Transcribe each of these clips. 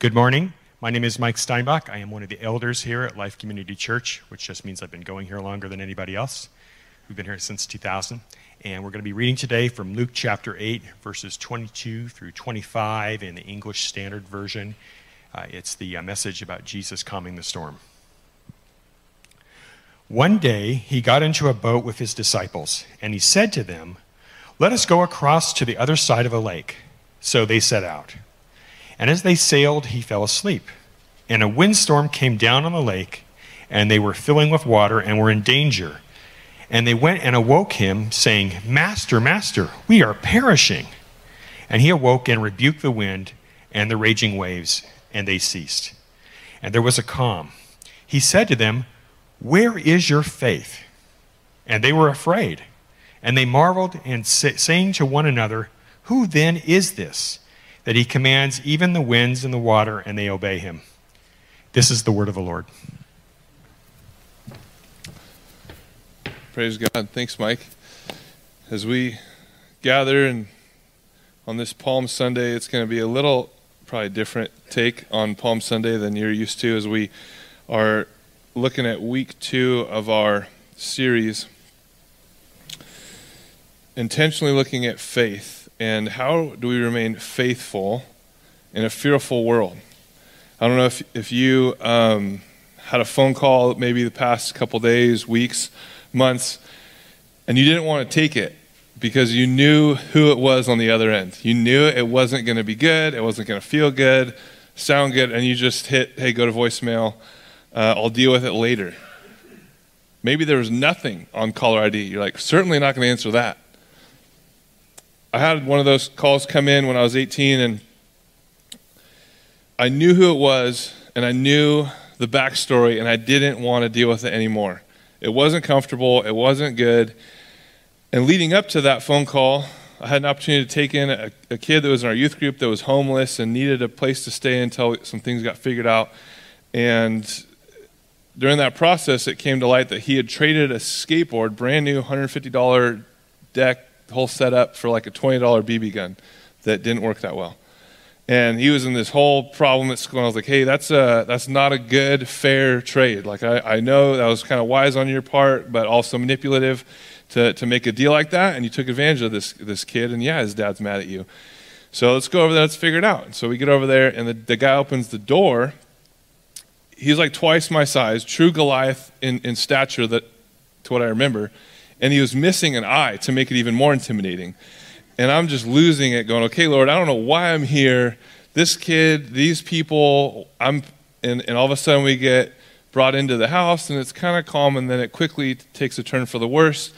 Good morning. My name is Mike Steinbach. I am one of the elders here at Life Community Church, which just means I've been going here longer than anybody else. We've been here since 2000. And we're going to be reading today from Luke chapter 8, verses 22 through 25 in the English Standard Version. Uh, it's the uh, message about Jesus calming the storm. One day he got into a boat with his disciples, and he said to them, Let us go across to the other side of a lake. So they set out. And as they sailed, he fell asleep. And a windstorm came down on the lake, and they were filling with water and were in danger. And they went and awoke him, saying, Master, Master, we are perishing. And he awoke and rebuked the wind and the raging waves, and they ceased. And there was a calm. He said to them, Where is your faith? And they were afraid. And they marveled and saying to one another, Who then is this? That he commands even the winds and the water, and they obey him. This is the word of the Lord. Praise God. Thanks, Mike. As we gather and on this Palm Sunday, it's going to be a little probably different take on Palm Sunday than you're used to as we are looking at week two of our series, intentionally looking at faith and how do we remain faithful in a fearful world? I don't know if, if you um, had a phone call maybe the past couple days, weeks, months, and you didn't want to take it because you knew who it was on the other end. You knew it wasn't going to be good, it wasn't going to feel good, sound good, and you just hit, hey, go to voicemail. Uh, I'll deal with it later. Maybe there was nothing on caller ID. You're like, certainly not going to answer that. I had one of those calls come in when I was 18, and I knew who it was, and I knew the backstory, and I didn't want to deal with it anymore. It wasn't comfortable, it wasn't good. And leading up to that phone call, I had an opportunity to take in a, a, kid that was in our youth group that was homeless and needed a place to stay until some things got figured out. And during that process, it came to light that he had traded a skateboard, brand new $150 deck whole setup for like a $20 BB gun that didn't work that well. And he was in this whole problem that's going. I was like, hey, that's a, that's not a good, fair trade. Like, I, I know that was kind of wise on your part, but also manipulative to, to make a deal like that. And you took advantage of this, this kid, and yeah, his dad's mad at you. So let's go over there, let's figure it out. So we get over there, and the, the guy opens the door. He's like twice my size, true Goliath in, in stature, that, to what I remember and he was missing an eye to make it even more intimidating. And I'm just losing it, going, okay, Lord, I don't know why I'm here. This kid, these people, I'm, and, and all of a sudden we get brought into the house, and it's kind of calm, and then it quickly takes a turn for the worse.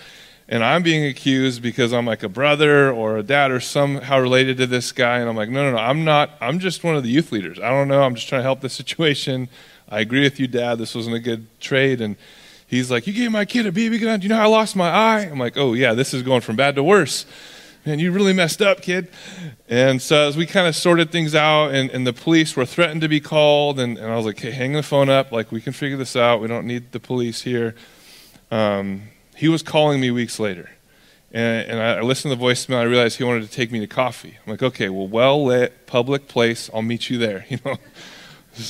And I'm being accused because I'm like a brother or a dad or somehow related to this guy. And I'm like, no, no, no, I'm not. I'm just one of the youth leaders. I don't know. I'm just trying to help the situation. I agree with you, Dad. This wasn't a good trade. And he's like, You gave my kid a BB gun. Do you know how I lost my eye? I'm like, Oh, yeah, this is going from bad to worse. Man, you really messed up, kid. And so as we kind of sorted things out, and, and the police were threatened to be called, and, and I was like, Hey, hang the phone up. Like, we can figure this out. We don't need the police here. Um, he was calling me weeks later. And, and I listened to the voicemail. I realized he wanted to take me to coffee. I'm like, okay, well, well lit, public place. I'll meet you there. You know,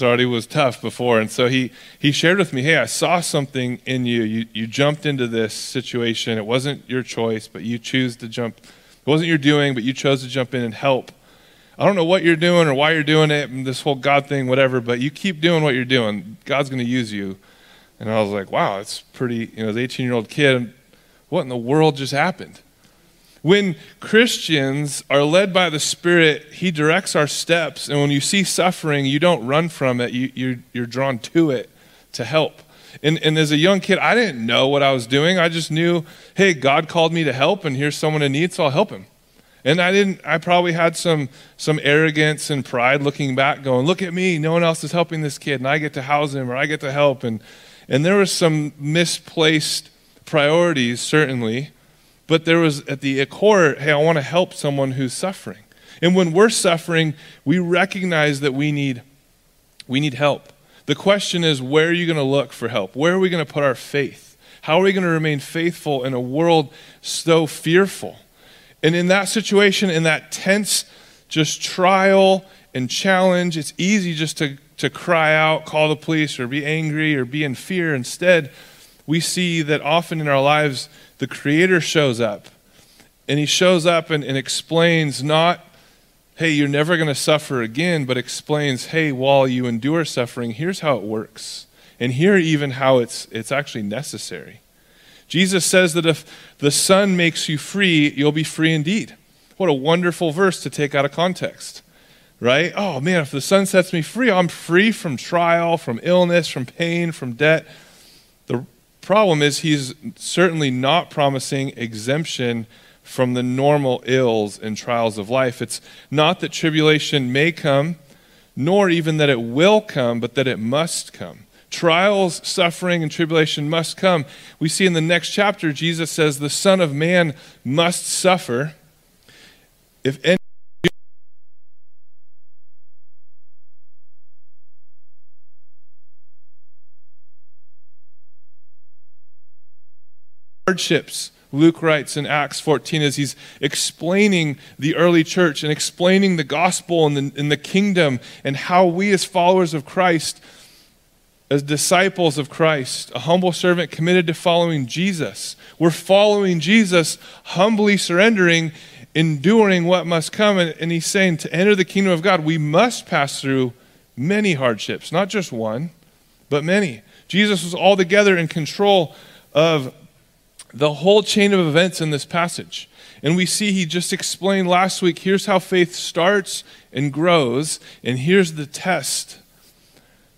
already was tough before. And so he, he shared with me, hey, I saw something in you. you. You jumped into this situation. It wasn't your choice, but you choose to jump. It wasn't your doing, but you chose to jump in and help. I don't know what you're doing or why you're doing it, and this whole God thing, whatever, but you keep doing what you're doing. God's going to use you. And I was like, wow, it's pretty, you know, as an 18 year old kid, what in the world just happened? When Christians are led by the Spirit, He directs our steps. And when you see suffering, you don't run from it, you, you're, you're drawn to it to help. And, and as a young kid, I didn't know what I was doing. I just knew, hey, God called me to help, and here's someone in need, so I'll help him. And I didn't, I probably had some, some arrogance and pride looking back, going, look at me, no one else is helping this kid, and I get to house him or I get to help. And, and there was some misplaced priorities, certainly. But there was at the core, hey, I want to help someone who's suffering. And when we're suffering, we recognize that we need, we need help. The question is, where are you going to look for help? Where are we going to put our faith? How are we going to remain faithful in a world so fearful? And in that situation, in that tense, just trial and challenge. It's easy just to, to cry out, call the police, or be angry or be in fear. Instead, we see that often in our lives, the Creator shows up. And He shows up and, and explains not, hey, you're never going to suffer again, but explains, hey, while you endure suffering, here's how it works. And here, even how it's, it's actually necessary. Jesus says that if the Son makes you free, you'll be free indeed. What a wonderful verse to take out of context, right? Oh man, if the Son sets me free, I'm free from trial, from illness, from pain, from debt. The problem is, he's certainly not promising exemption from the normal ills and trials of life. It's not that tribulation may come, nor even that it will come, but that it must come. Trials, suffering, and tribulation must come. We see in the next chapter, Jesus says, The Son of Man must suffer if any hardships, Luke writes in Acts 14 as he's explaining the early church and explaining the gospel and the, and the kingdom and how we, as followers of Christ, as disciples of Christ, a humble servant committed to following Jesus, we're following Jesus, humbly surrendering enduring what must come. And, and he's saying to enter the kingdom of God, we must pass through many hardships, not just one, but many. Jesus was altogether in control of the whole chain of events in this passage. And we see he just explained last week here's how faith starts and grows, and here's the test.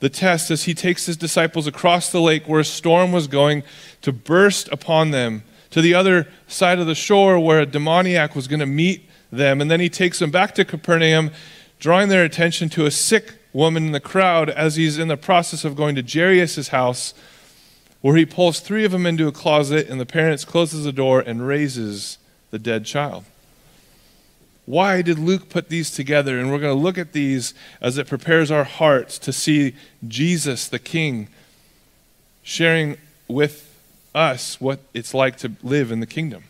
The test as he takes his disciples across the lake where a storm was going to burst upon them to the other side of the shore where a demoniac was going to meet them. And then he takes them back to Capernaum, drawing their attention to a sick woman in the crowd as he's in the process of going to Jairus' house, where he pulls three of them into a closet, and the parents closes the door and raises the dead child. Why did Luke put these together? And we're going to look at these as it prepares our hearts to see Jesus, the King, sharing with us what it's like to live in the kingdom.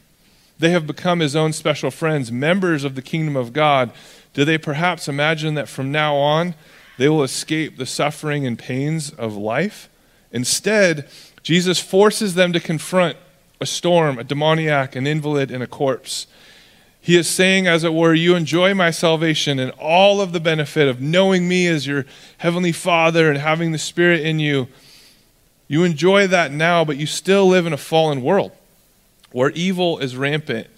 They have become his own special friends, members of the kingdom of God. Do they perhaps imagine that from now on they will escape the suffering and pains of life? Instead, Jesus forces them to confront a storm, a demoniac, an invalid, and a corpse. He is saying, as it were, You enjoy my salvation and all of the benefit of knowing me as your heavenly Father and having the Spirit in you. You enjoy that now, but you still live in a fallen world where evil is rampant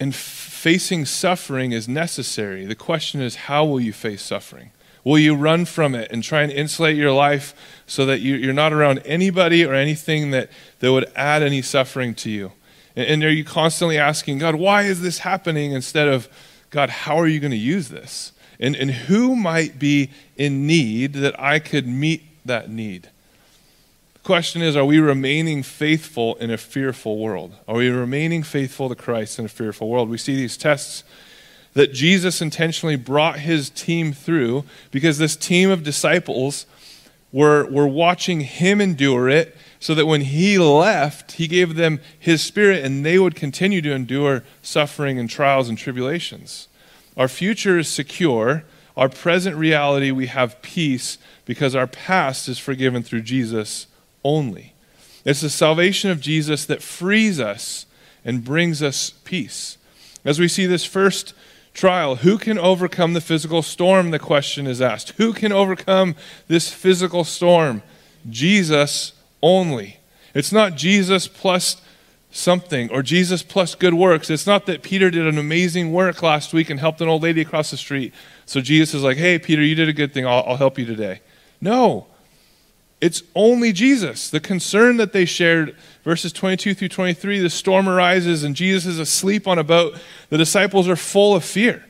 and facing suffering is necessary. The question is, how will you face suffering? Will you run from it and try and insulate your life so that you, are not around anybody or anything that, that would add any suffering to you? And, and are you constantly asking, God, why is this happening? Instead of, God, how are you going to use this? And, and who might be in need that I could meet that need? The question is are we remaining faithful in a fearful world? Are we remaining faithful to Christ in a fearful world? We see these tests that Jesus intentionally brought his team through because this team of disciples were, were watching him endure it so that when he left, he gave them his spirit and they would continue to endure suffering and trials and tribulations. Our future is secure. Our present reality, we have peace because our past is forgiven through Jesus only. It's the salvation of Jesus that frees us and brings us peace. As we see this first trial, who can overcome the physical storm? The question is asked. Who can overcome this physical storm? Jesus only. It's not Jesus plus something or Jesus plus good works. It's not that Peter did an amazing work last week and helped an old lady across the street. So Jesus is like, hey, Peter, you did a good thing. I'll, I'll help you today. No. It's only Jesus. The concern that they shared, verses 22 through 23, the storm arises and Jesus is asleep on a boat. The disciples are full of fear.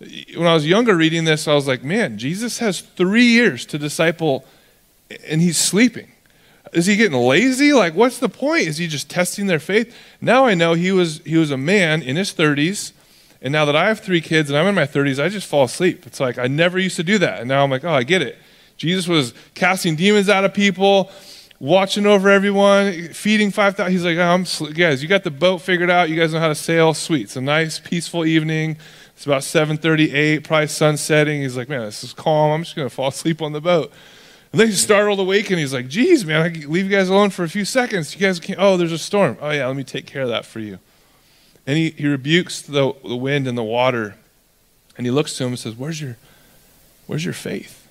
When I was younger reading this, I was like, man, Jesus has three years to disciple and he's sleeping. Is he getting lazy? Like, what's the point? Is he just testing their faith? Now I know he was, he was a man in his 30s. And now that I have three kids and I'm in my 30s, I just fall asleep. It's like I never used to do that. And now I'm like, oh, I get it. Jesus was casting demons out of people, watching over everyone, feeding 5,000. He's like, oh, I'm guys, you got the boat figured out. You guys know how to sail. Sweet. It's a nice, peaceful evening. It's about 7:38, probably sun setting. He's like, "Man, this is calm. I'm just going to fall asleep on the boat." And then he startled awake and he's like, "Geez, man, I can leave you guys alone for a few seconds. You guys can't. Oh, there's a storm. Oh yeah, let me take care of that for you." And he, he rebukes the, the wind and the water, and he looks to him and says, "Where's your, where's your faith?"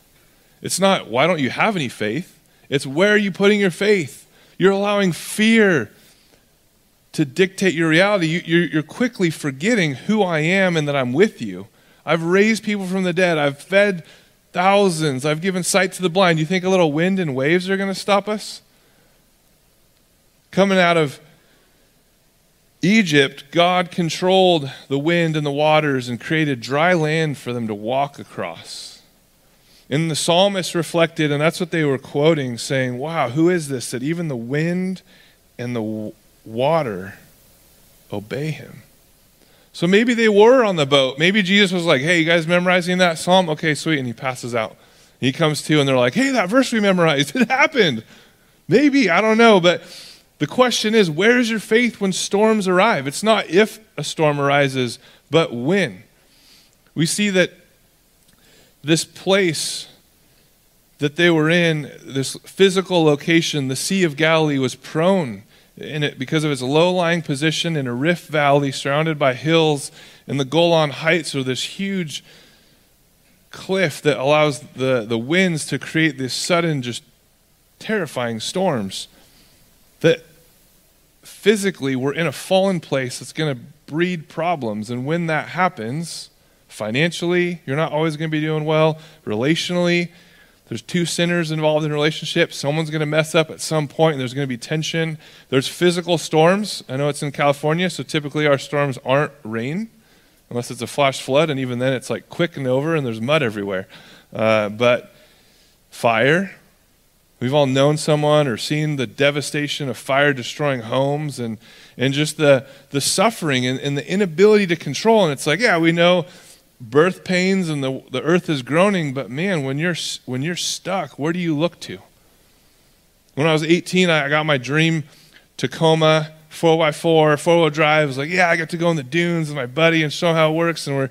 It's not why don't you have any faith. It's where are you putting your faith? You're allowing fear to dictate your reality. You, are quickly forgetting who I am and that I'm with you. I've raised people from the dead. I've fed thousands. I've given sight to the blind. You think a little wind and waves are going to stop us? Coming out of Egypt, God controlled the wind and the waters and created dry land for them to walk across. And the psalmist reflected, and that's what they were quoting, saying, Wow, who is this that even the wind and the water obey him? So maybe they were on the boat. Maybe Jesus was like, Hey, you guys memorizing that psalm? Okay, sweet. And he passes out. He comes to, and they're like, Hey, that verse we memorized, it happened. Maybe, I don't know. But the question is, where is your faith when storms arrive? It's not if a storm arises, but when. We see that this place that they were in, this physical location, the Sea of Galilee, was prone in it because of its low lying position in a rift valley surrounded by hills, and the Golan Heights are this huge cliff that allows the, the winds to create these sudden, just terrifying storms. That physically we're in a fallen place that's going to breed problems. And when that happens, financially, you're not always going to be doing well. Relationally, there's two sinners involved in a relationship. Someone's going to mess up at some point, and there's going to be tension. There's physical storms. I know it's in California, so typically our storms aren't rain, unless it's a flash flood, and even then it's like quick and over, and there's mud everywhere. Uh, but fire, We've all known someone or seen the devastation of fire destroying homes and, and just the, the suffering and, and the inability to control. And it's like, yeah, we know birth pains and the, the earth is groaning, but man, when you're, when you're stuck, where do you look to? When I was 18, I got my dream Tacoma 4x4, four wheel drive. I was like, yeah, I got to go in the dunes with my buddy and show how it works. And we're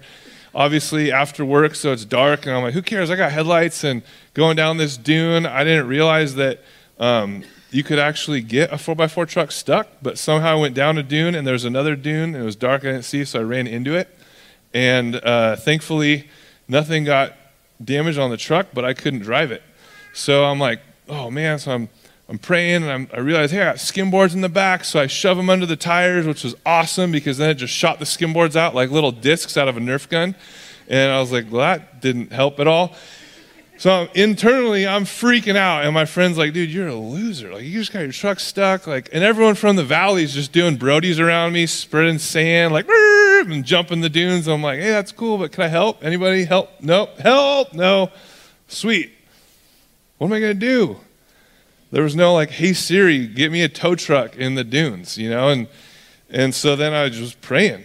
obviously after work, so it's dark. And I'm like, who cares? I got headlights and going down this dune. I didn't realize that um, you could actually get a 4x4 truck stuck, but somehow I went down a dune and there's another dune and it was dark. I didn't see, so I ran into it. And uh, thankfully, nothing got damaged on the truck, but I couldn't drive it. So I'm like, oh man, so I'm, I'm praying and I'm, i realize, hey, I got skimboards in the back. So I shove them under the tires, which was awesome because then it just shot the skimboards out like little discs out of a Nerf gun. And I was like, well, that didn't help at all. So internally, I'm freaking out, and my friend's like, "Dude, you're a loser. Like, you just got your truck stuck. Like, and everyone from the valley is just doing Brodies around me, spreading sand, like, and jumping the dunes. I'm like, hey, that's cool, but can I help? Anybody help? Nope. Help? No. Sweet. What am I gonna do? There was no like, hey Siri, get me a tow truck in the dunes, you know, and and so then I was just praying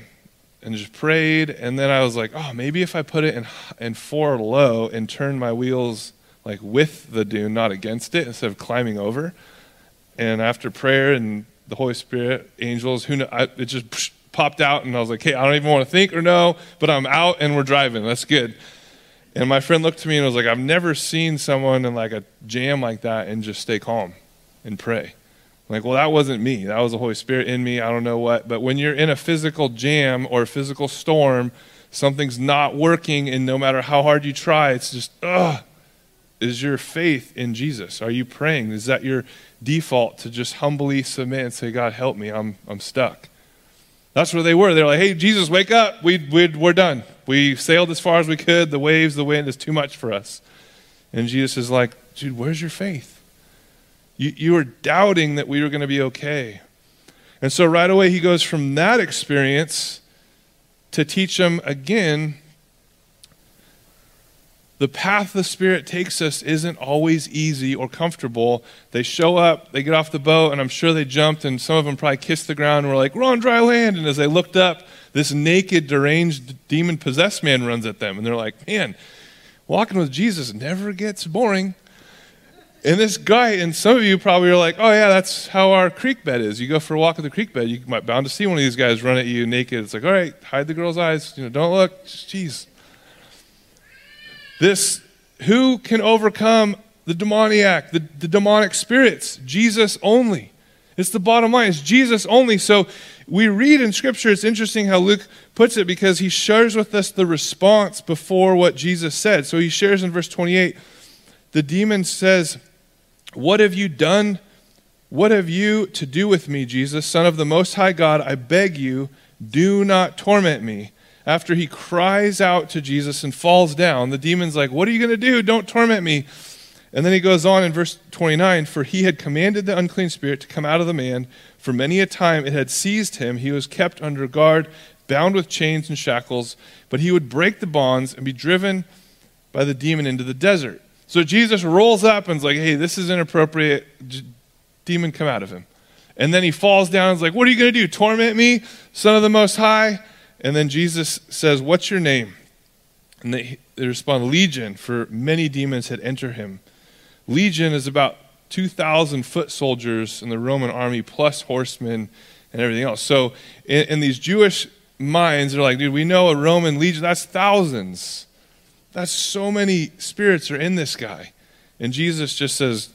and just prayed. And then I was like, oh, maybe if I put it in, in four low and turn my wheels like with the dune, not against it, instead of climbing over. And after prayer and the Holy Spirit, angels, who know, I, it just popped out, and I was like, hey, I don't even want to think or know, but I'm out and we're driving. That's good. And my friend looked to me and was like, I've never seen someone in like a jam like that and just stay calm and pray. Like, well, that wasn't me. That was the Holy Spirit in me. I don't know what. But when you're in a physical jam or a physical storm, something's not working, and no matter how hard you try, it's just, ugh. Is your faith in Jesus? Are you praying? Is that your default to just humbly submit and say, God, help me? I'm, I'm stuck. That's where they were. They're like, hey, Jesus, wake up. We, we, we're done. We sailed as far as we could. The waves, the wind is too much for us. And Jesus is like, dude, where's your faith? You, you were doubting that we were going to be okay. And so right away, he goes from that experience to teach them again the path the Spirit takes us isn't always easy or comfortable. They show up, they get off the boat, and I'm sure they jumped, and some of them probably kissed the ground and were like, We're on dry land. And as they looked up, this naked, deranged, demon possessed man runs at them. And they're like, Man, walking with Jesus never gets boring. And this guy, and some of you probably are like, oh, yeah, that's how our creek bed is. You go for a walk at the creek bed, you might bound to see one of these guys run at you naked. It's like, all right, hide the girl's eyes. You know, don't look. Jeez. This, who can overcome the demoniac, the, the demonic spirits? Jesus only. It's the bottom line. It's Jesus only. So we read in Scripture, it's interesting how Luke puts it because he shares with us the response before what Jesus said. So he shares in verse 28 the demon says, What have you done? What have you to do with me, Jesus, Son of the Most High God? I beg you, do not torment me. After he cries out to Jesus and falls down, the demon's like, What are you going to do? Don't torment me. And then he goes on in verse 29 For he had commanded the unclean spirit to come out of the man. For many a time it had seized him. He was kept under guard, bound with chains and shackles. But he would break the bonds and be driven by the demon into the desert. So Jesus rolls up and's like, Hey, this is inappropriate. Demon, come out of him. And then he falls down and is like, What are you going to do? Torment me, Son of the Most High? And then Jesus says, What's your name? And they, they respond, Legion, for many demons had entered him. Legion is about 2,000 foot soldiers in the Roman army, plus horsemen and everything else. So, in, in these Jewish minds, they're like, dude, we know a Roman legion, that's thousands. That's so many spirits are in this guy. And Jesus just says,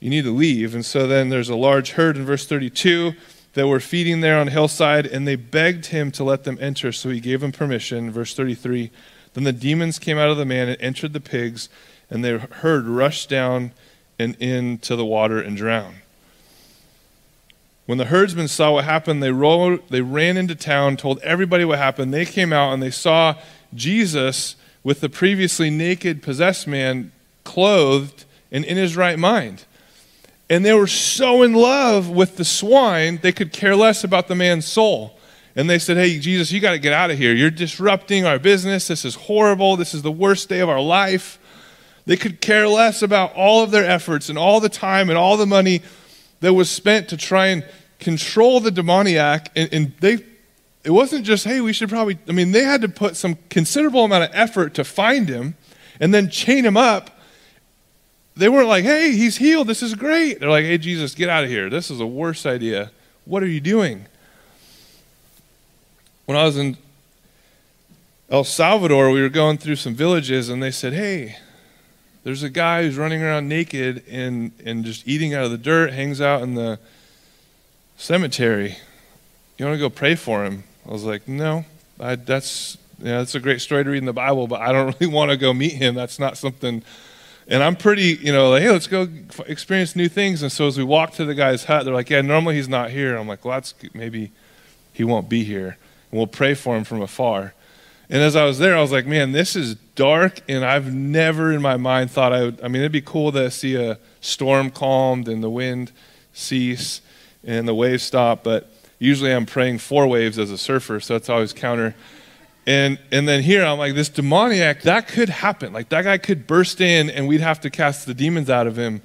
you need to leave. And so then there's a large herd in verse 32 that were feeding there on hillside, and they begged him to let them enter. So he gave them permission. Verse 33 Then the demons came out of the man and entered the pigs and the herd rushed down and into the water and drowned. When the herdsmen saw what happened, they, rolled, they ran into town, told everybody what happened. They came out and they saw Jesus with the previously naked, possessed man clothed and in his right mind. And they were so in love with the swine, they could care less about the man's soul. And they said, Hey, Jesus, you got to get out of here. You're disrupting our business. This is horrible. This is the worst day of our life. They could care less about all of their efforts and all the time and all the money that was spent to try and control the demoniac. And, and they, it wasn't just, hey, we should probably, I mean, they had to put some considerable amount of effort to find him and then chain him up. They weren't like, hey, he's healed. This is great. They're like, hey, Jesus, get out of here. This is a worse idea. What are you doing? When I was in El Salvador, we were going through some villages, and they said, hey, there's a guy who's running around naked and, and just eating out of the dirt, hangs out in the cemetery. You want to go pray for him? I was like, no, I, that's, yeah, that's a great story to read in the Bible, but I don't really want to go meet him. That's not something. And I'm pretty, you know, like, hey, let's go experience new things. And so as we walk to the guy's hut, they're like, yeah, normally he's not here. I'm like, well, that's maybe he won't be here. And we'll pray for him from afar. And as I was there, I was like, man, this is dark, and I've never in my mind thought I would. I mean, it'd be cool to see a storm calmed and the wind cease and the waves stop, but usually I'm praying for waves as a surfer, so it's always counter. And, and then here I'm like, this demoniac, that could happen. Like, that guy could burst in and we'd have to cast the demons out of him.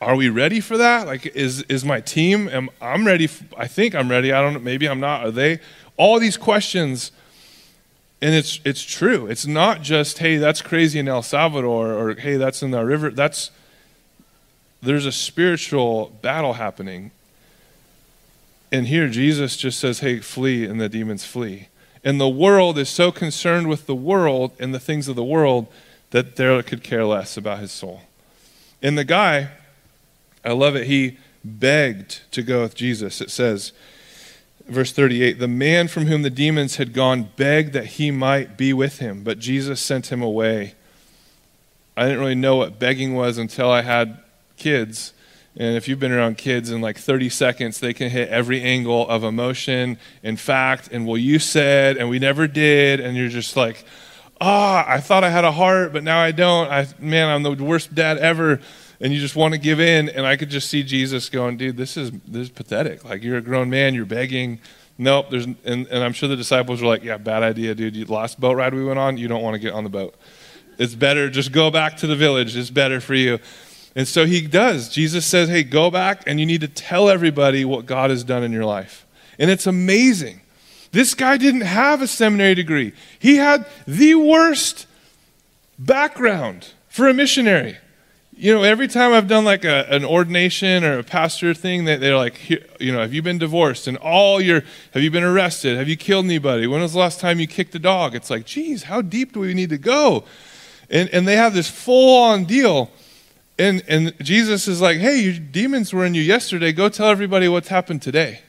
Are we ready for that? Like, is, is my team, am, I'm ready. I think I'm ready. I don't know. Maybe I'm not. Are they? All these questions and it's it's true. It's not just hey, that's crazy in El Salvador or hey, that's in the river. That's there's a spiritual battle happening. And here Jesus just says, "Hey, flee," and the demons flee. And the world is so concerned with the world and the things of the world that they could care less about his soul. And the guy, I love it. He begged to go with Jesus. It says, Verse 38 The man from whom the demons had gone begged that he might be with him, but Jesus sent him away. I didn't really know what begging was until I had kids. And if you've been around kids in like 30 seconds, they can hit every angle of emotion and fact and well, you said, and we never did. And you're just like, ah, oh, I thought I had a heart, but now I don't. I, man, I'm the worst dad ever and you just want to give in. And I could just see Jesus going, dude, this is this is pathetic. Like you're a grown man, you're begging. Nope. There's and, and I'm sure the disciples were like, yeah, bad idea, dude. You, last boat ride we went on, you don't want to get on the boat. It's better just go back to the village. It's better for you. And so he does. Jesus says, hey, go back and you need to tell everybody what God has done in your life. And it's amazing. This guy didn't have a seminary degree. He had the worst background for a missionary you know, every time I've done like a, an ordination or a pastor thing, that they're like, you know, have you been divorced? And all your, have you been arrested? Have you killed anybody? When was the last time you kicked a dog? It's like, geez, how deep do we need to go? And, and they have this full on deal. And, and Jesus is like, hey, your demons were in you yesterday. Go tell everybody what's happened today.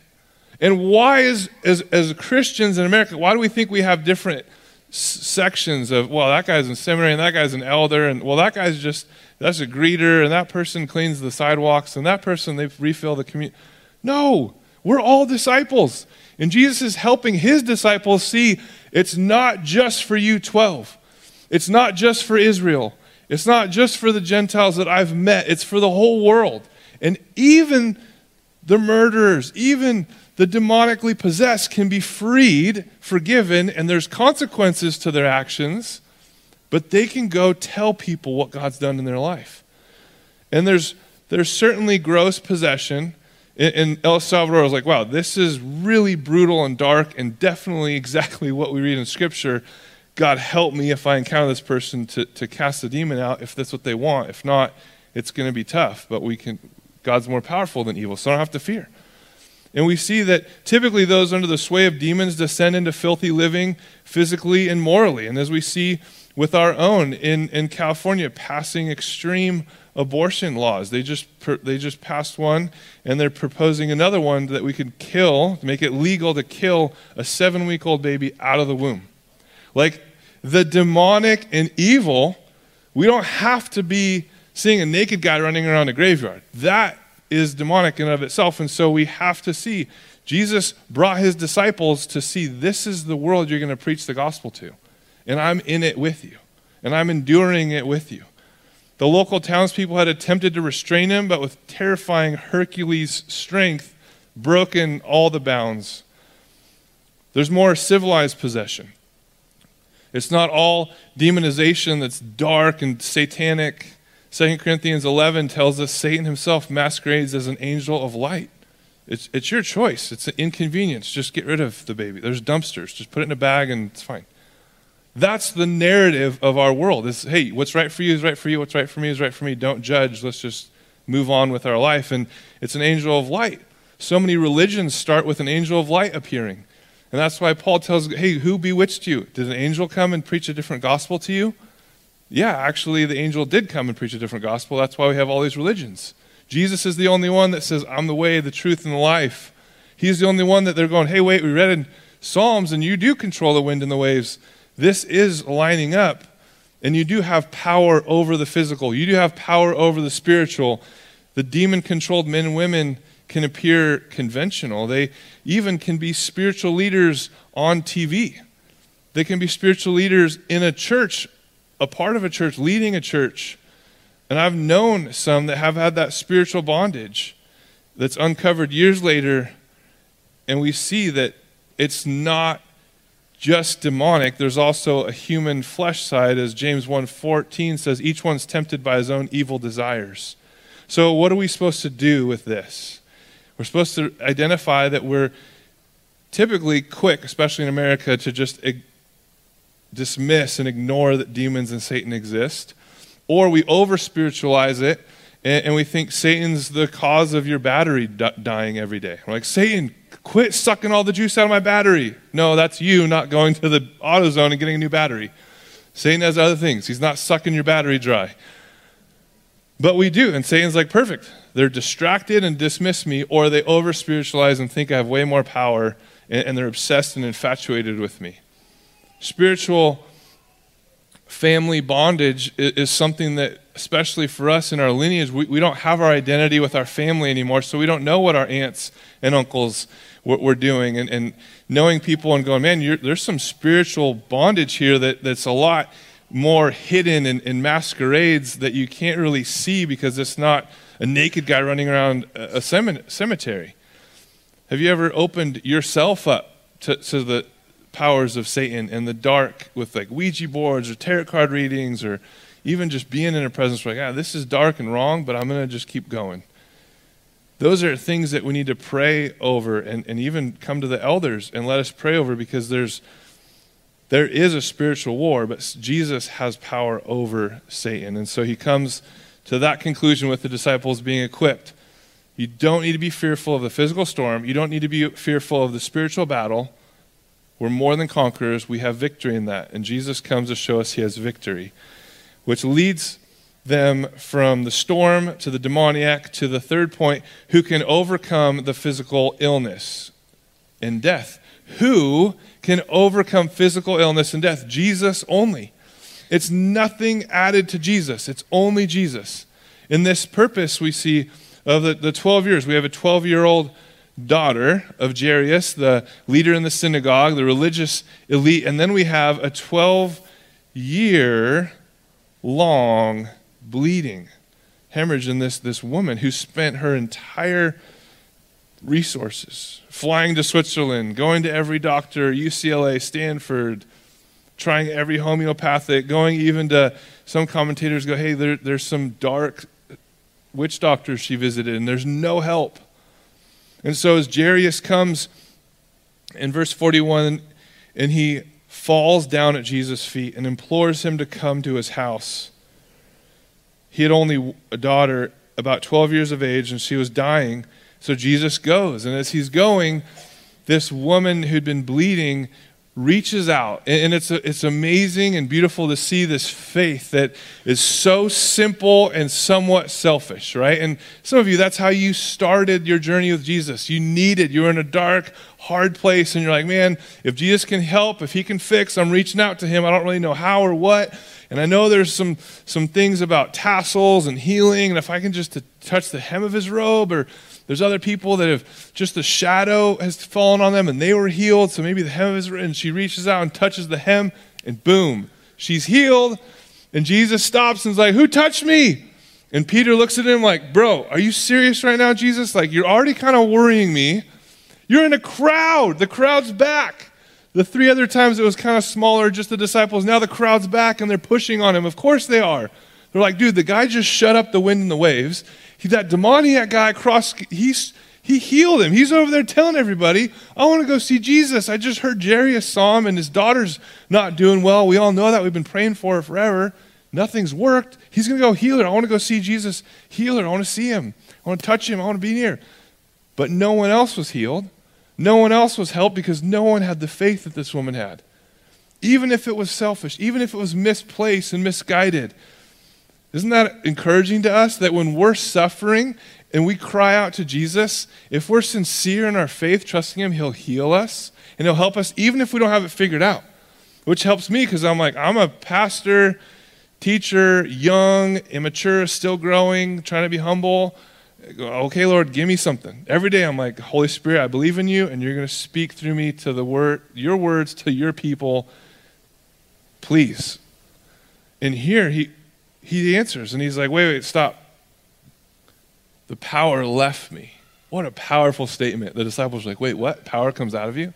And why is, as, as Christians in America, why do we think we have different sections of, well, that guy's in seminary and that guy's an elder, and well, that guy's just, that's a greeter, and that person cleans the sidewalks, and that person, they refill the community. No, we're all disciples. And Jesus is helping his disciples see it's not just for you 12, it's not just for Israel, it's not just for the Gentiles that I've met, it's for the whole world. And even the murderers, even the demonically possessed can be freed, forgiven, and there's consequences to their actions, but they can go tell people what God's done in their life. And there's, there's certainly gross possession. In, in El Salvador, I was like, wow, this is really brutal and dark, and definitely exactly what we read in Scripture. God, help me if I encounter this person to, to cast the demon out, if that's what they want. If not, it's going to be tough, but we can, God's more powerful than evil, so I don't have to fear. And we see that typically those under the sway of demons descend into filthy living physically and morally. And as we see with our own in, in California passing extreme abortion laws, they just, they just passed one and they're proposing another one that we could kill, make it legal to kill a seven week old baby out of the womb. Like the demonic and evil, we don't have to be seeing a naked guy running around a graveyard. That is demonic in of itself. And so we have to see Jesus brought his disciples to see this is the world you're going to preach the gospel to. And I'm in it with you. And I'm enduring it with you. The local townspeople had attempted to restrain him, but with terrifying Hercules strength, broken all the bounds. There's more civilized possession. It's not all demonization that's dark and satanic 2 Corinthians 11 tells us Satan himself masquerades as an angel of light. It's, it's your choice. It's an inconvenience. Just get rid of the baby. There's dumpsters. Just put it in a bag and it's fine. That's the narrative of our world. Is hey, what's right for you is right for you. What's right for me is right for me. Don't judge. Let's just move on with our life. And it's an angel of light. So many religions start with an angel of light appearing. And that's why Paul tells, hey, who bewitched you? Did an angel come and preach a different gospel to you? yeah, actually, the angel did come and preach a different gospel. That's why we have all these religions. Jesus is the only one that says, I'm the way, the truth, and the life. He's the only one that they're going, hey, wait, we read in Psalms, and you do control the wind and the waves. This is lining up, and you do have power over the physical, you do have power over the spiritual. The demon controlled men and women can appear conventional, they even can be spiritual leaders on TV. They can be spiritual leaders in a church a part of a church, leading a church. And I've known some that have had that spiritual bondage that's uncovered years later, and we see that it's not just demonic. There's also a human flesh side, as James 1:14 says, each one's tempted by his own evil desires. So what are we supposed to do with this? We're supposed to identify that we're typically quick, especially in America, to just dismiss and ignore that demons and Satan exist, or we over spiritualize it and, and, we think Satan's the cause of your battery d- dying every day. We're like, Satan, quit sucking all the juice out of my battery. No, that's you not going to the AutoZone and getting a new battery. Satan has other things. He's not sucking your battery dry. But we do, and Satan's like, perfect. They're distracted and dismiss me, or they over spiritualize and think I have way more power, and, and they're obsessed and infatuated with me spiritual family bondage is, something that, especially for us in our lineage, we, we don't have our identity with our family anymore, so we don't know what our aunts and uncles were, were doing. And, and, knowing people and going, man, there's some spiritual bondage here that, that's a lot more hidden and, and masquerades that you can't really see because it's not a naked guy running around a cemetery. Have you ever opened yourself up to, to the powers of Satan in the dark with like Ouija boards or tarot card readings or even just being in a presence where, like, ah, this is dark and wrong, but I'm going to just keep going. Those are things that we need to pray over and, and even come to the elders and let us pray over because there's there is a spiritual war, but Jesus has power over Satan. And so he comes to that conclusion with the disciples being equipped. You don't need to be fearful of the physical storm. You don't need to be fearful of the spiritual battle. We're more than conquerors. We have victory in that. And Jesus comes to show us he has victory, which leads them from the storm to the demoniac to the third point who can overcome the physical illness and death. Who can overcome physical illness and death? Jesus only. It's nothing added to Jesus, it's only Jesus. In this purpose, we see of the, the 12 years, we have a 12 year old daughter of Jairus, the leader in the synagogue, the religious elite, and then we have a 12 year long bleeding hemorrhage in this, this woman who spent her entire resources flying to Switzerland, going to every doctor, UCLA, Stanford, trying every homeopathic, going even to some commentators go, hey, there, there's some dark witch doctors she visited, and there's no help. And so as Jairus comes in verse 41, and he falls down at Jesus' feet and implores him to come to his house. He had only a daughter about 12 years of age, and she was dying. So Jesus goes. And as he's going, this woman who'd been bleeding reaches out. And it's, it's amazing and beautiful to see this faith that is so simple and somewhat selfish, right? And some of you, that's how you started your journey with Jesus. You needed, you were in a dark, hard place, and you're like, man, if Jesus can help, if he can fix, I'm reaching out to him. I don't really know how or what. And I know there's some, some things about tassels and healing, and if I can just touch the hem of his robe or there's other people that have just the shadow has fallen on them and they were healed. So maybe the hem is, and she reaches out and touches the hem, and boom, she's healed. And Jesus stops and is like, Who touched me? And Peter looks at him like, Bro, are you serious right now, Jesus? Like, you're already kind of worrying me. You're in a crowd. The crowd's back. The three other times it was kind of smaller, just the disciples. Now the crowd's back and they're pushing on him. Of course they are. They're like, dude, the guy just shut up the wind and the waves. He, that demoniac guy across, he's, he healed him. He's over there telling everybody, I want to go see Jesus. I just heard Jairus saw him and his daughter's not doing well. We all know that. We've been praying for her forever. Nothing's worked. He's going to go heal her. I want to go see Jesus heal her. I want to see him. I want to touch him. I want to be near. But no one else was healed. No one else was helped because no one had the faith that this woman had. Even if it was selfish, even if it was misplaced and misguided, isn't that encouraging to us that when we're suffering and we cry out to Jesus, if we're sincere in our faith, trusting Him, He'll heal us and He'll help us even if we don't have it figured out? Which helps me because I'm like, I'm a pastor, teacher, young, immature, still growing, trying to be humble. Okay, Lord, give me something. Every day I'm like, Holy Spirit, I believe in you, and you're going to speak through me to the word, your words to your people. Please. And here he he answers and he's like, wait, wait, stop. The power left me. What a powerful statement. The disciples are like, wait, what? Power comes out of you?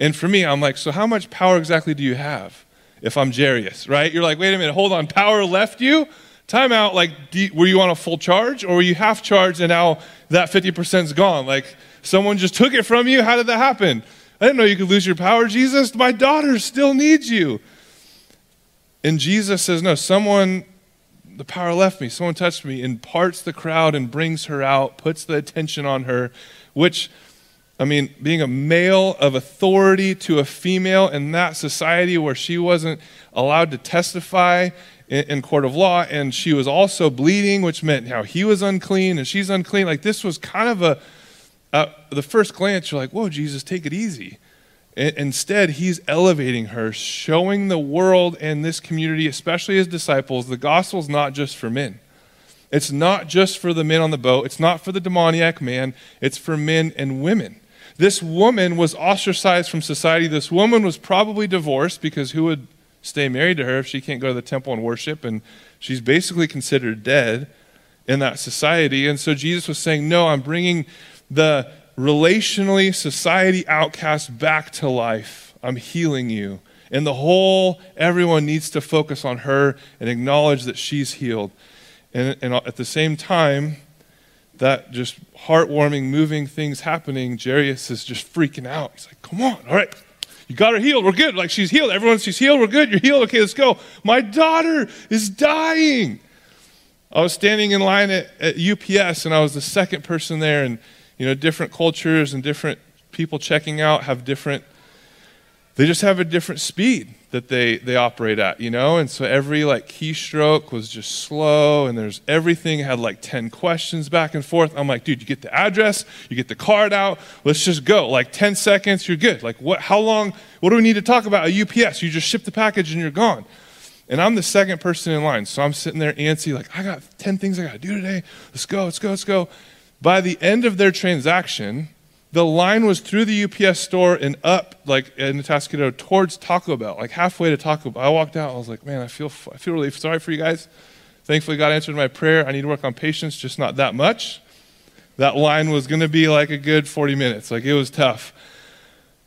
And for me, I'm like, so how much power exactly do you have if I'm Jairus, right? You're like, wait a minute, hold on, power left you? Time out, like, you, were you on a full charge or were you half charged and now that 50% is gone? Like, someone just took it from you? How did that happen? I didn't know you could lose your power, Jesus. My daughter still needs you. And Jesus says, no, someone the power left me. Someone touched me and parts the crowd and brings her out, puts the attention on her, which, I mean, being a male of authority to a female in that society where she wasn't allowed to testify in, in court of law and she was also bleeding, which meant how he was unclean and she's unclean. Like, this was kind of a, uh, the first glance, you're like, whoa, Jesus, take it easy. Instead, he's elevating her, showing the world and this community, especially his disciples, the gospel's not just for men. It's not just for the men on the boat. It's not for the demoniac man. It's for men and women. This woman was ostracized from society. This woman was probably divorced because who would stay married to her if she can't go to the temple and worship? And she's basically considered dead in that society. And so Jesus was saying, No, I'm bringing the relationally society outcast back to life. I'm healing you. And the whole, everyone needs to focus on her and acknowledge that she's healed. And, and at the same time, that just heartwarming, moving things happening, Jairus is just freaking out. He's like, come on, all right, you got her healed. We're good. Like she's healed. Everyone, she's healed. We're good. You're healed. Okay, let's go. My daughter is dying. I was standing in line at, at UPS and I was the second person there, and you know, different cultures and different people checking out have different they just have a different speed that they, they operate at, you know? And so every like keystroke was just slow and there's everything had like 10 questions back and forth. I'm like, dude, you get the address, you get the card out, let's just go. Like 10 seconds, you're good. Like what how long what do we need to talk about? A UPS. You just ship the package and you're gone. And I'm the second person in line. So I'm sitting there antsy, like, I got 10 things I gotta do today. Let's go, let's go, let's go. By the end of their transaction, the line was through the UPS store and up, like in Atascadero, towards Taco Bell, like halfway to Taco Bell. I walked out. I was like, man, I feel, I feel really sorry for you guys. Thankfully, God answered my prayer. I need to work on patience, just not that much. That line was going to be like a good 40 minutes. Like it was tough.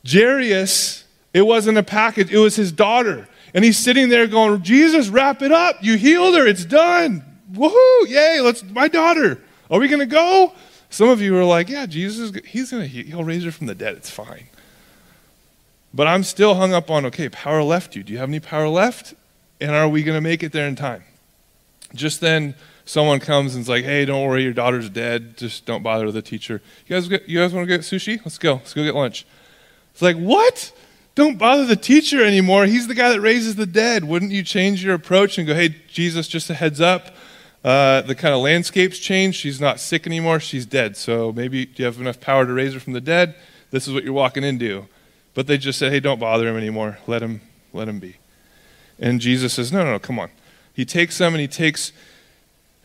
Jairus, it wasn't a package, it was his daughter. And he's sitting there going, Jesus, wrap it up. You healed her. It's done. Woohoo. Yay. Let's, my daughter. Are we going to go? Some of you are like, yeah, Jesus, he's to, he'll raise her from the dead. It's fine. But I'm still hung up on, okay, power left you. Do you have any power left? And are we going to make it there in time? Just then, someone comes and's like, hey, don't worry, your daughter's dead. Just don't bother the teacher. You guys, you guys want to get sushi? Let's go. Let's go get lunch. It's like, what? Don't bother the teacher anymore. He's the guy that raises the dead. Wouldn't you change your approach and go, hey, Jesus, just a heads up? Uh, the kind of landscape's change. She's not sick anymore. She's dead. So maybe you have enough power to raise her from the dead. This is what you're walking into. But they just said, hey, don't bother him anymore. Let him, let him be. And Jesus says, no, no, no, come on. He takes them and he takes,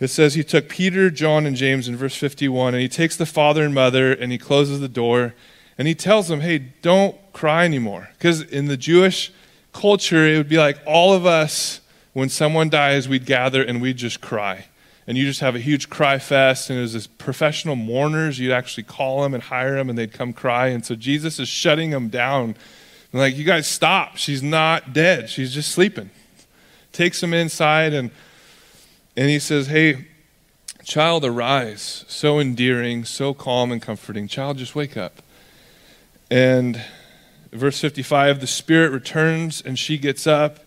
it says he took Peter, John, and James in verse 51, and he takes the father and mother and he closes the door and he tells them, hey, don't cry anymore. Because in the Jewish culture, it would be like all of us when someone dies, we'd gather and we'd just cry. And you just have a huge cry fest, and there's this professional mourners. You'd actually call them and hire them, and they'd come cry. And so Jesus is shutting them down. And like, you guys stop. She's not dead. She's just sleeping. Takes them inside, and and he says, Hey, child, arise. So endearing, so calm and comforting. Child, just wake up. And verse 55 the Spirit returns, and she gets up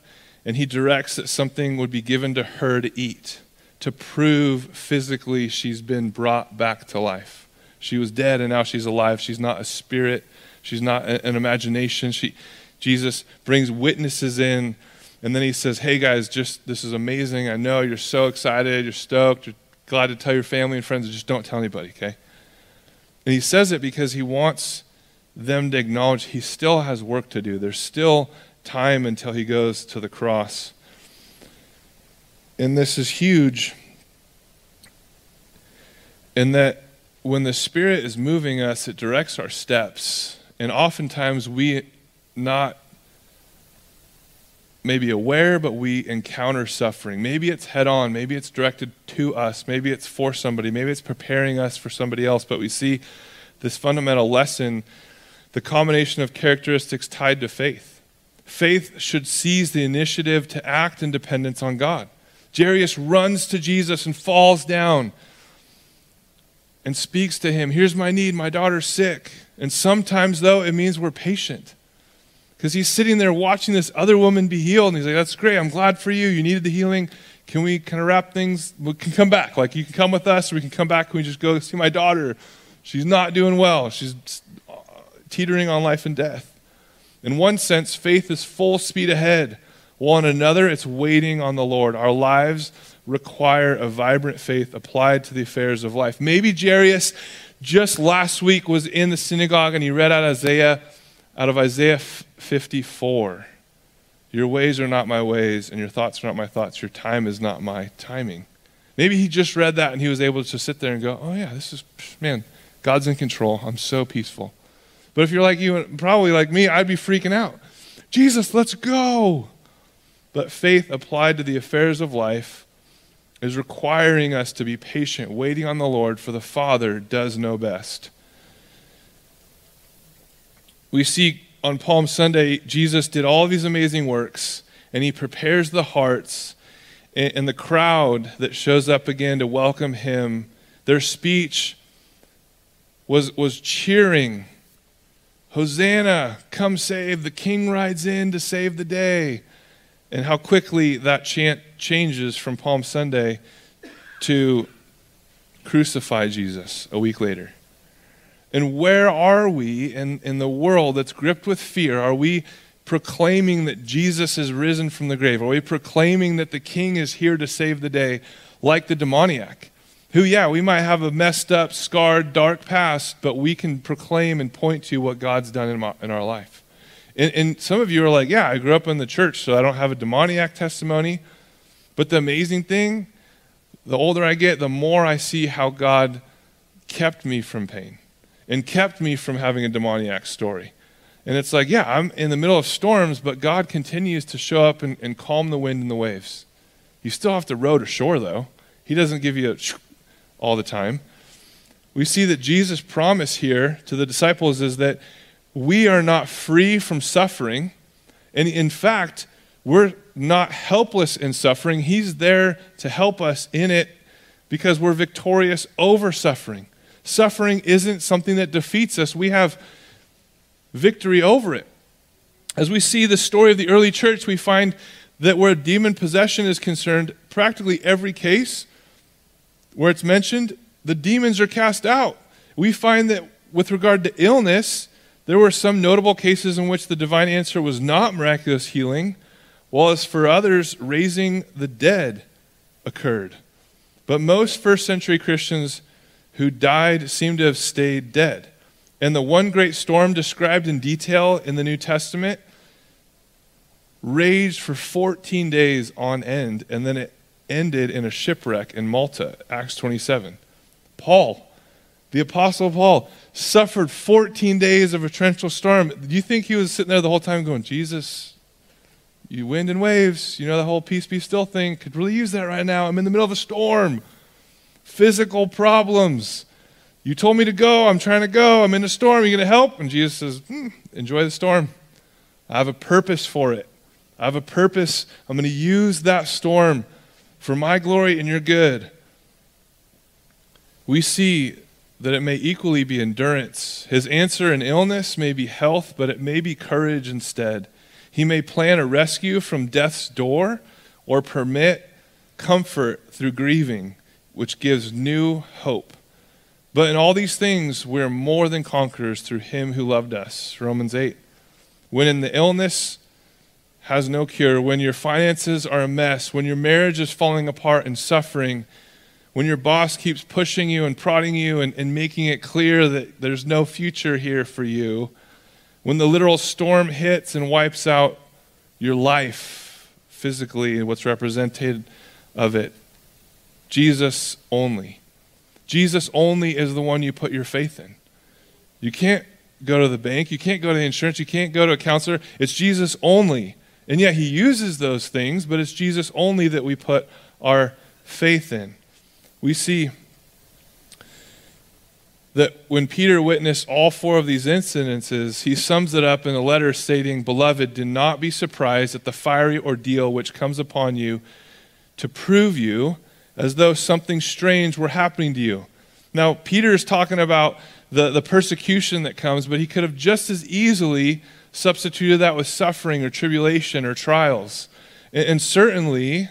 and he directs that something would be given to her to eat to prove physically she's been brought back to life. She was dead and now she's alive. She's not a spirit, she's not an imagination. She, Jesus brings witnesses in and then he says, Hey guys, just this is amazing. I know you're so excited, you're stoked, you're glad to tell your family and friends, just don't tell anybody, okay? And he says it because he wants them to acknowledge he still has work to do. There's still time until he goes to the cross. And this is huge in that when the Spirit is moving us, it directs our steps. And oftentimes we not maybe aware, but we encounter suffering. Maybe it's head on, maybe it's directed to us, maybe it's for somebody, maybe it's preparing us for somebody else, but we see this fundamental lesson the combination of characteristics tied to faith. Faith should seize the initiative to act in dependence on God. Jairus runs to Jesus and falls down and speaks to him. Here's my need. My daughter's sick. And sometimes, though, it means we're patient. Because he's sitting there watching this other woman be healed. And he's like, That's great. I'm glad for you. You needed the healing. Can we kind of wrap things? We can come back. Like, you can come with us, or we can come back. Can we just go see my daughter? She's not doing well. She's uh, teetering on life and death. In one sense, faith is full speed ahead, in another, it's waiting on the Lord. Our lives require a vibrant faith applied to the affairs of life. Maybe Jairus just last week was in the synagogue and he read out Isaiah out of Isaiah 54. Your ways are not my ways, and your thoughts are not my thoughts. Your time is not my timing. Maybe he just read that and he was able to sit there and go, Oh, yeah, this is, man, God's in control. I'm so peaceful. But if you're like you, probably like me, I'd be freaking out. Jesus, let's go. But faith applied to the affairs of life is requiring us to be patient, waiting on the Lord, for the Father does know best. We see on Palm Sunday, Jesus did all these amazing works, and he prepares the hearts and the crowd that shows up again to welcome him. Their speech was, was cheering Hosanna, come save, the king rides in to save the day. And how quickly that chant changes from Palm Sunday to crucify Jesus a week later. And where are we in, in the world that's gripped with fear? Are we proclaiming that Jesus is risen from the grave? Are we proclaiming that the king is here to save the day, like the demoniac? Who, yeah, we might have a messed up, scarred, dark past, but we can proclaim and point to what God's done in, my, in our life. And, and some of you are like, yeah, I grew up in the church, so I don't have a demoniac testimony. But the amazing thing, the older I get, the more I see how God kept me from pain and kept me from having a demoniac story. And it's like, yeah, I'm in the middle of storms, but God continues to show up and, and calm the wind and the waves. You still have to row to shore, though. He doesn't give you a all the time. We see that Jesus' promise here to the disciples is that we are not free from suffering. And in fact, we're not helpless in suffering. He's there to help us in it because we're victorious over suffering. Suffering isn't something that defeats us, we have victory over it. As we see the story of the early church, we find that where demon possession is concerned, practically every case where it's mentioned, the demons are cast out. We find that with regard to illness, there were some notable cases in which the divine answer was not miraculous healing, while as for others, raising the dead occurred. But most first century Christians who died seem to have stayed dead. And the one great storm described in detail in the New Testament raged for 14 days on end, and then it ended in a shipwreck in Malta, Acts 27. Paul, the Apostle Paul, suffered 14 days of a torrential storm. Do you think he was sitting there the whole time going, Jesus, you wind and waves, you know, the whole peace be still thing, could really use that right now. I'm in the middle of a storm. Physical problems. You told me to go. I'm trying to go. I'm in a storm. Are you going to help? And Jesus says, hmm, Enjoy the storm. I have a purpose for it. I have a purpose. I'm going to use that storm for my glory and your good. We see that it may equally be endurance. His answer in illness may be health, but it may be courage instead. He may plan a rescue from death's door or permit comfort through grieving, which gives new hope. But in all these things, we're more than conquerors through him who loved us. Romans 8. When in the illness, has no cure, when your finances are a mess, when your marriage is falling apart and suffering, when your boss keeps pushing you and prodding you and, and making it clear that there's no future here for you, when the literal storm hits and wipes out your life physically and what's represented of it, Jesus only. Jesus only is the one you put your faith in. You can't go to the bank, you can't go to the insurance, you can't go to a counselor. It's Jesus only. And yet he uses those things, but it's Jesus only that we put our faith in. We see that when Peter witnessed all four of these incidences, he sums it up in a letter stating, Beloved, do not be surprised at the fiery ordeal which comes upon you to prove you as though something strange were happening to you. Now, Peter is talking about the, the persecution that comes, but he could have just as easily substituted that with suffering or tribulation or trials. And, and certainly,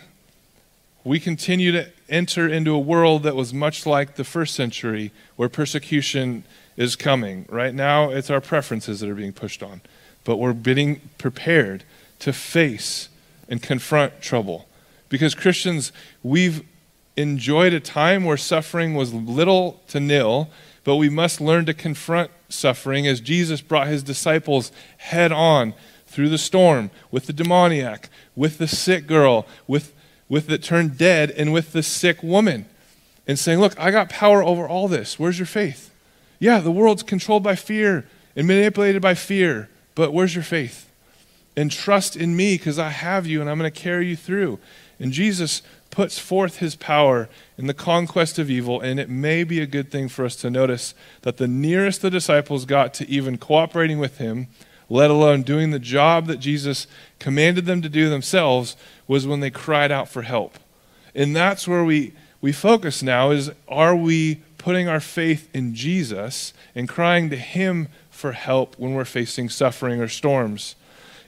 we continue to enter into a world that was much like the first century where persecution is coming. Right now, it's our preferences that are being pushed on, but we're being prepared to face and confront trouble. Because Christians, we've enjoyed a time where suffering was little to nil, but we must learn to confront suffering as Jesus brought his disciples head on through the storm with the demoniac, with the sick girl, with, with the turned dead, and with the sick woman. And saying, Look, I got power over all this. Where's your faith? Yeah, the world's controlled by fear and manipulated by fear, but where's your faith? And trust in me because I have you and I'm going to carry you through. And Jesus puts forth his power in the conquest of evil, and it may be a good thing for us to notice that the nearest the disciples got to even cooperating with him, let alone doing the job that Jesus commanded them to do themselves, was when they cried out for help. And that's where we, we focus now is are we putting our faith in Jesus and crying to him for help when we're facing suffering or storms?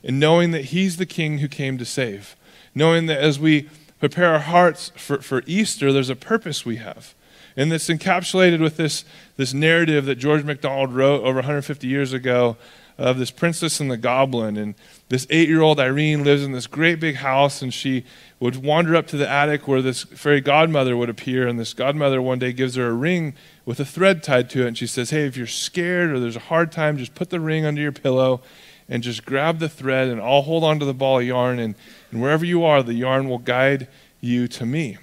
And knowing that he's the king who came to save. Knowing that as we prepare our hearts for, for Easter, there's a purpose we have. And it's encapsulated with this, this narrative that George MacDonald wrote over 150 years ago of this princess and the goblin. And this eight year old Irene lives in this great big house, and she would wander up to the attic where this fairy godmother would appear. And this godmother one day gives her a ring with a thread tied to it. And she says, Hey, if you're scared or there's a hard time, just put the ring under your pillow and just grab the thread, and I'll hold on to the ball of yarn. And, and wherever you are, the yarn will guide you to me.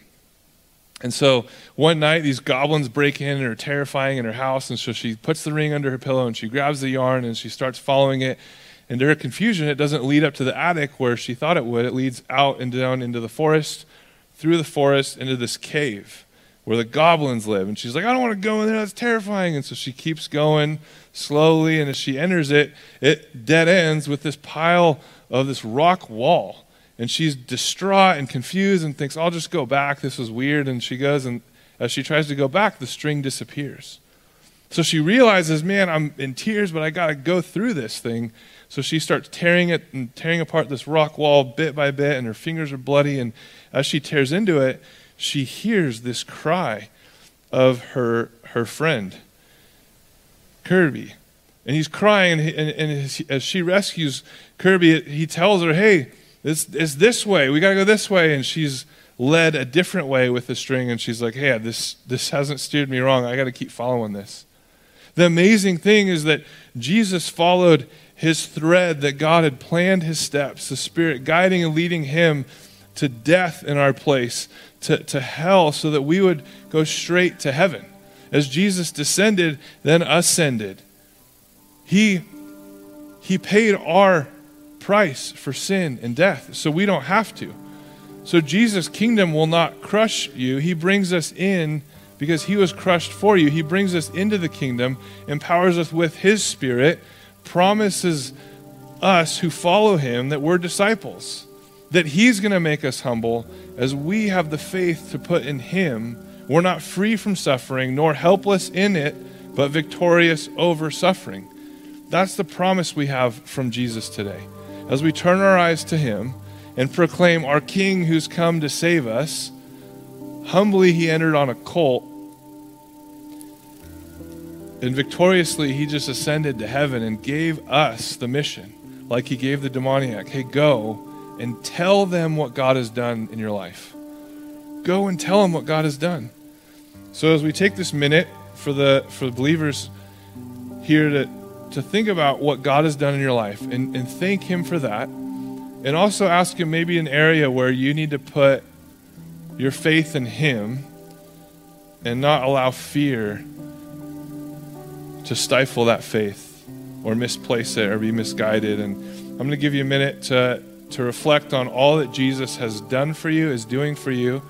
And so one night, these goblins break in and are terrifying in her house. And so she puts the ring under her pillow and she grabs the yarn and she starts following it. And to her confusion, it doesn't lead up to the attic where she thought it would. It leads out and down into the forest, through the forest, into this cave where the goblins live. And she's like, I don't want to go in there. That's terrifying. And so she keeps going slowly. And as she enters it, it dead ends with this pile of this rock wall and she's distraught and confused and thinks, I'll just go back. This was weird. And she goes, and as she tries to go back, the string disappears. So she realizes, man, I'm in tears, but I got to go through this thing. So she starts tearing it and tearing apart this rock wall bit by bit, and her fingers are bloody. And as she tears into it, she hears this cry of her, her friend, Kirby. And he's crying, and, and, and as she rescues Kirby, he tells her, hey, it's, this way. We got to go this way. And she's led a different way with the string. And she's like, hey, this, this hasn't steered me wrong. I got to keep following this. The amazing thing is that Jesus followed his thread that God had planned his steps, the Spirit guiding and leading him to death in our place, to, to hell, so that we would go straight to heaven. As Jesus descended, then ascended. He, he paid our price for sin and death, so we don't have to. So Jesus' kingdom will not crush you. He brings us in because he was crushed for you. He brings us into the kingdom, empowers us with his spirit, promises us who follow him that we're disciples, that he's going to make us humble as we have the faith to put in him. We're not free from suffering, nor helpless in it, but victorious over suffering. That's the promise we have from Jesus today as we turn our eyes to Him and proclaim our King who's come to save us, humbly He entered on a colt. And victoriously, He just ascended to heaven and gave us the mission, like He gave the demoniac hey, go and tell them what God has done in your life. Go and tell them what God has done. So, as we take this minute for the, for the believers here to to think about what God has done in your life and, and thank Him for that. And also ask Him maybe an area where you need to put your faith in Him and not allow fear to stifle that faith or misplace it or be misguided. And I'm going to give you a minute to, to reflect on all that Jesus has done for you, is doing for you.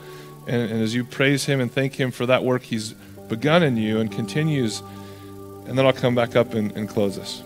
And, and as you praise Him and thank Him for that work He's begun in you and continues and then I'll come back up and, and close this.